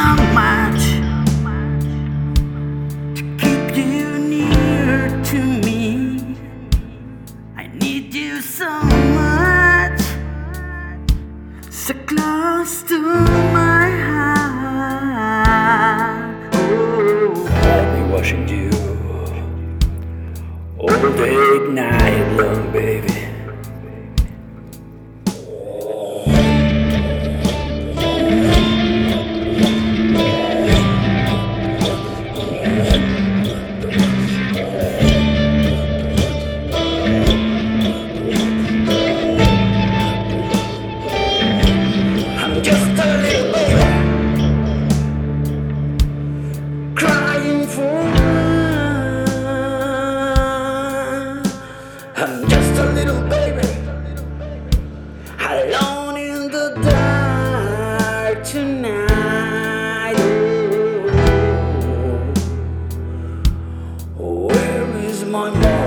so much to keep you near to me. I need you so much, so close to my heart. I'll be watching you all day, night long, baby. I'm just a little baby, alone in the dark tonight. Oh, where is my mom?